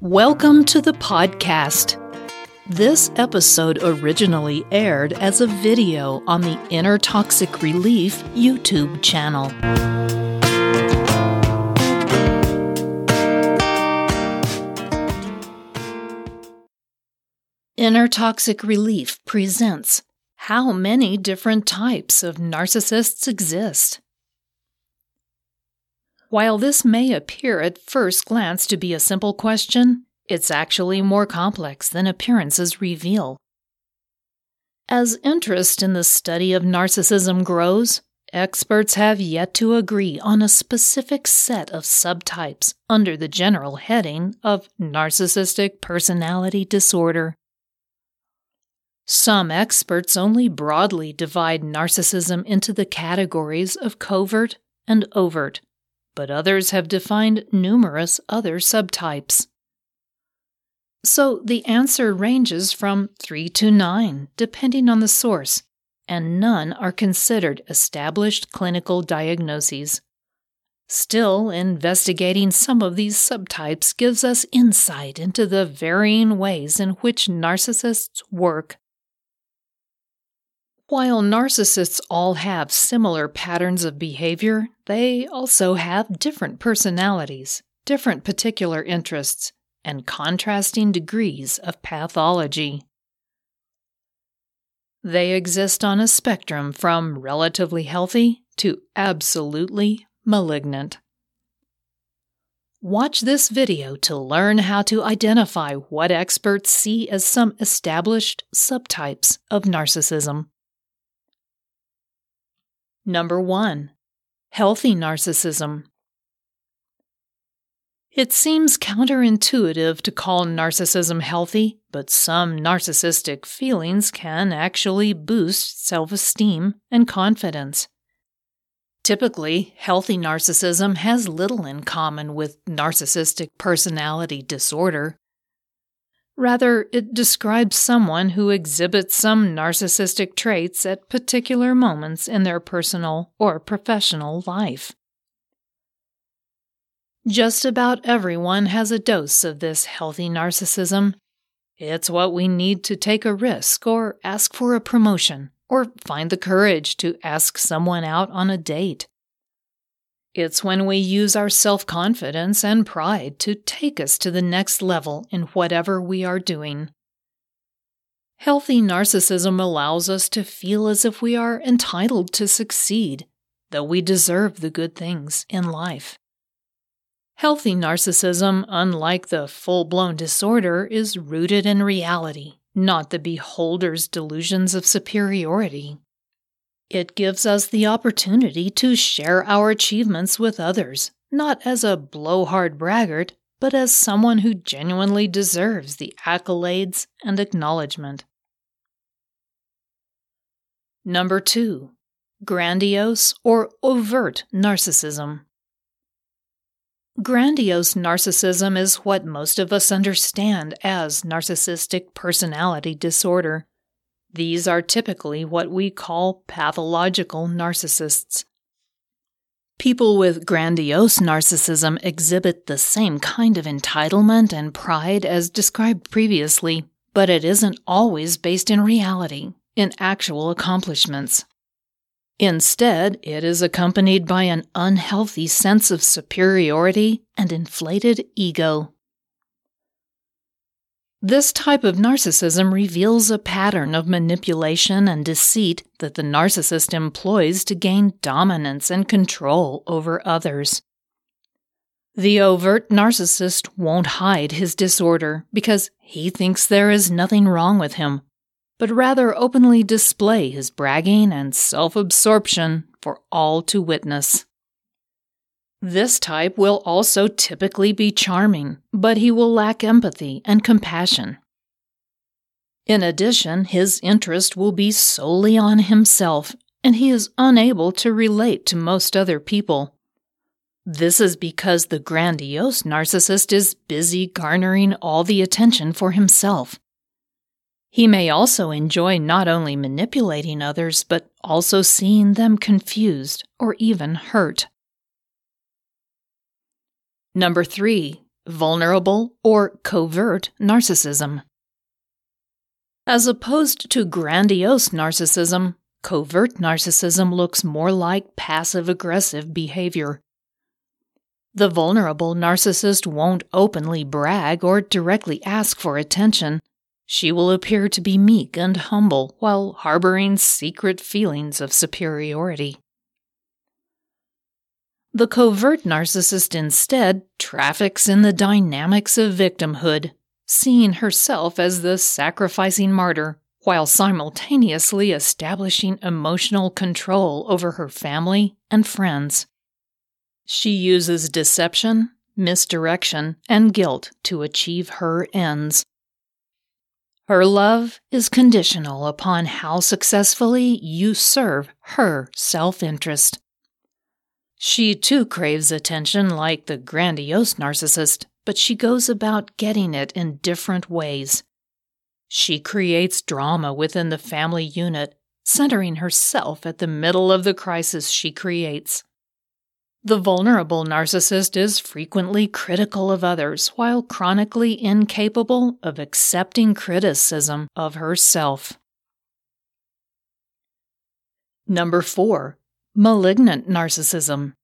Welcome to the podcast. This episode originally aired as a video on the Inner Toxic Relief YouTube channel. Inner Toxic Relief presents How many different types of narcissists exist? While this may appear at first glance to be a simple question, it's actually more complex than appearances reveal. As interest in the study of narcissism grows, experts have yet to agree on a specific set of subtypes under the general heading of narcissistic personality disorder. Some experts only broadly divide narcissism into the categories of covert and overt but others have defined numerous other subtypes. So the answer ranges from 3 to 9, depending on the source, and none are considered established clinical diagnoses. Still, investigating some of these subtypes gives us insight into the varying ways in which narcissists work while narcissists all have similar patterns of behavior, they also have different personalities, different particular interests, and contrasting degrees of pathology. They exist on a spectrum from relatively healthy to absolutely malignant. Watch this video to learn how to identify what experts see as some established subtypes of narcissism. Number one, healthy narcissism. It seems counterintuitive to call narcissism healthy, but some narcissistic feelings can actually boost self esteem and confidence. Typically, healthy narcissism has little in common with narcissistic personality disorder. Rather, it describes someone who exhibits some narcissistic traits at particular moments in their personal or professional life. Just about everyone has a dose of this healthy narcissism. It's what we need to take a risk or ask for a promotion or find the courage to ask someone out on a date. It's when we use our self confidence and pride to take us to the next level in whatever we are doing. Healthy narcissism allows us to feel as if we are entitled to succeed, though we deserve the good things in life. Healthy narcissism, unlike the full blown disorder, is rooted in reality, not the beholder's delusions of superiority. It gives us the opportunity to share our achievements with others, not as a blowhard braggart, but as someone who genuinely deserves the accolades and acknowledgement. Number two, grandiose or overt narcissism. Grandiose narcissism is what most of us understand as narcissistic personality disorder. These are typically what we call pathological narcissists. People with grandiose narcissism exhibit the same kind of entitlement and pride as described previously, but it isn't always based in reality, in actual accomplishments. Instead, it is accompanied by an unhealthy sense of superiority and inflated ego. This type of narcissism reveals a pattern of manipulation and deceit that the narcissist employs to gain dominance and control over others. The overt narcissist won't hide his disorder because he thinks there is nothing wrong with him, but rather openly display his bragging and self absorption for all to witness. This type will also typically be charming, but he will lack empathy and compassion. In addition, his interest will be solely on himself, and he is unable to relate to most other people. This is because the grandiose narcissist is busy garnering all the attention for himself. He may also enjoy not only manipulating others, but also seeing them confused or even hurt. Number three, vulnerable, or covert narcissism. As opposed to grandiose narcissism, covert narcissism looks more like passive aggressive behavior. The vulnerable narcissist won't openly brag or directly ask for attention. She will appear to be meek and humble while harboring secret feelings of superiority. The covert narcissist instead traffics in the dynamics of victimhood, seeing herself as the sacrificing martyr while simultaneously establishing emotional control over her family and friends. She uses deception, misdirection, and guilt to achieve her ends. Her love is conditional upon how successfully you serve her self interest. She too craves attention like the grandiose narcissist, but she goes about getting it in different ways. She creates drama within the family unit, centering herself at the middle of the crisis she creates. The vulnerable narcissist is frequently critical of others while chronically incapable of accepting criticism of herself. Number 4 Malignant narcissism.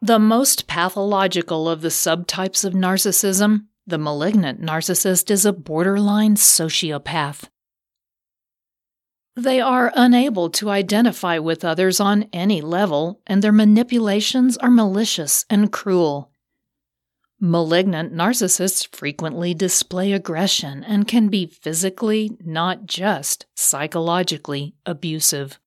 The most pathological of the subtypes of narcissism, the malignant narcissist is a borderline sociopath. They are unable to identify with others on any level, and their manipulations are malicious and cruel. Malignant narcissists frequently display aggression and can be physically, not just psychologically, abusive.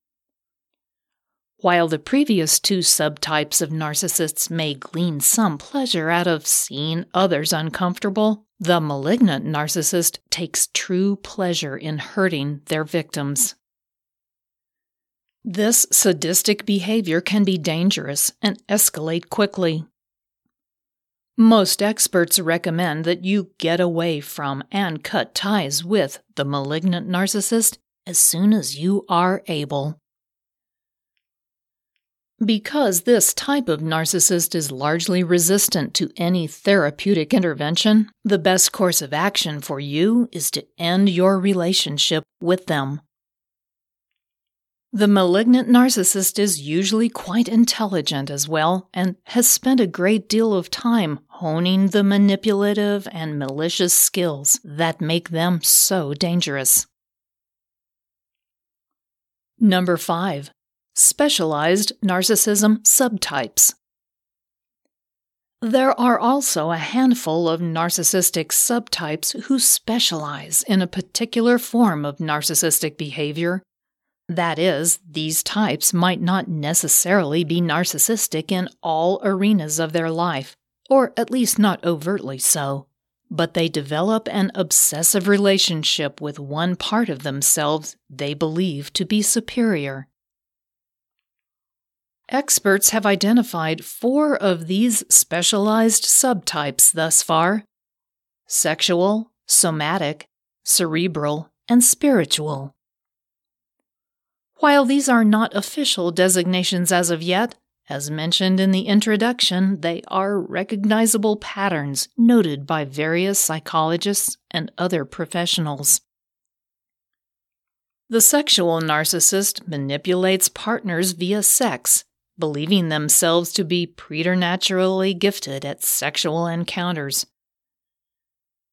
While the previous two subtypes of narcissists may glean some pleasure out of seeing others uncomfortable, the malignant narcissist takes true pleasure in hurting their victims. This sadistic behavior can be dangerous and escalate quickly. Most experts recommend that you get away from and cut ties with the malignant narcissist as soon as you are able. Because this type of narcissist is largely resistant to any therapeutic intervention, the best course of action for you is to end your relationship with them. The malignant narcissist is usually quite intelligent as well and has spent a great deal of time honing the manipulative and malicious skills that make them so dangerous. Number 5 specialized narcissism subtypes. There are also a handful of narcissistic subtypes who specialize in a particular form of narcissistic behavior. That is, these types might not necessarily be narcissistic in all arenas of their life, or at least not overtly so, but they develop an obsessive relationship with one part of themselves they believe to be superior. Experts have identified four of these specialized subtypes thus far sexual, somatic, cerebral, and spiritual. While these are not official designations as of yet, as mentioned in the introduction, they are recognizable patterns noted by various psychologists and other professionals. The sexual narcissist manipulates partners via sex believing themselves to be preternaturally gifted at sexual encounters.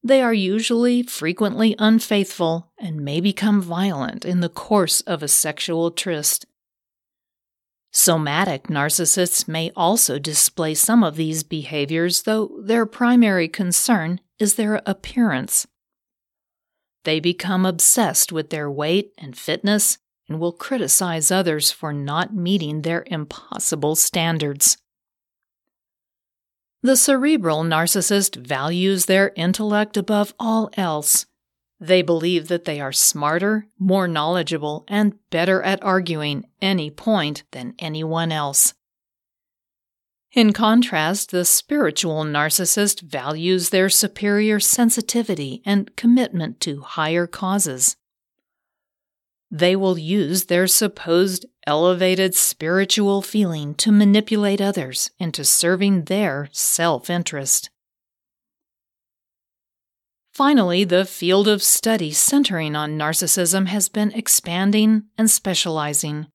They are usually frequently unfaithful and may become violent in the course of a sexual tryst. Somatic narcissists may also display some of these behaviors, though their primary concern is their appearance. They become obsessed with their weight and fitness and will criticize others for not meeting their impossible standards. The cerebral narcissist values their intellect above all else. They believe that they are smarter, more knowledgeable, and better at arguing any point than anyone else. In contrast, the spiritual narcissist values their superior sensitivity and commitment to higher causes. They will use their supposed elevated spiritual feeling to manipulate others into serving their self interest. Finally, the field of study centering on narcissism has been expanding and specializing.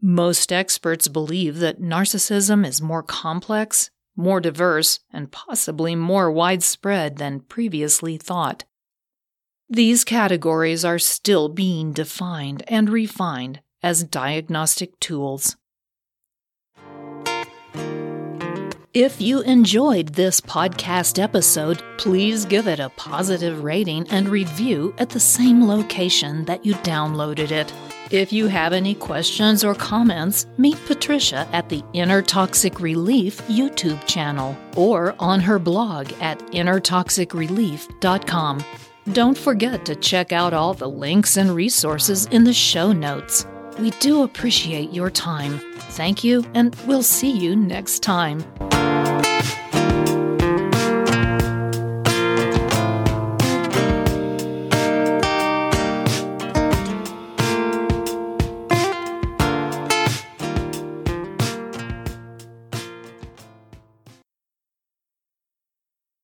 Most experts believe that narcissism is more complex, more diverse, and possibly more widespread than previously thought. These categories are still being defined and refined as diagnostic tools. If you enjoyed this podcast episode, please give it a positive rating and review at the same location that you downloaded it. If you have any questions or comments, meet Patricia at the Inner Toxic Relief YouTube channel or on her blog at innertoxicrelief.com. Don't forget to check out all the links and resources in the show notes. We do appreciate your time. Thank you, and we'll see you next time.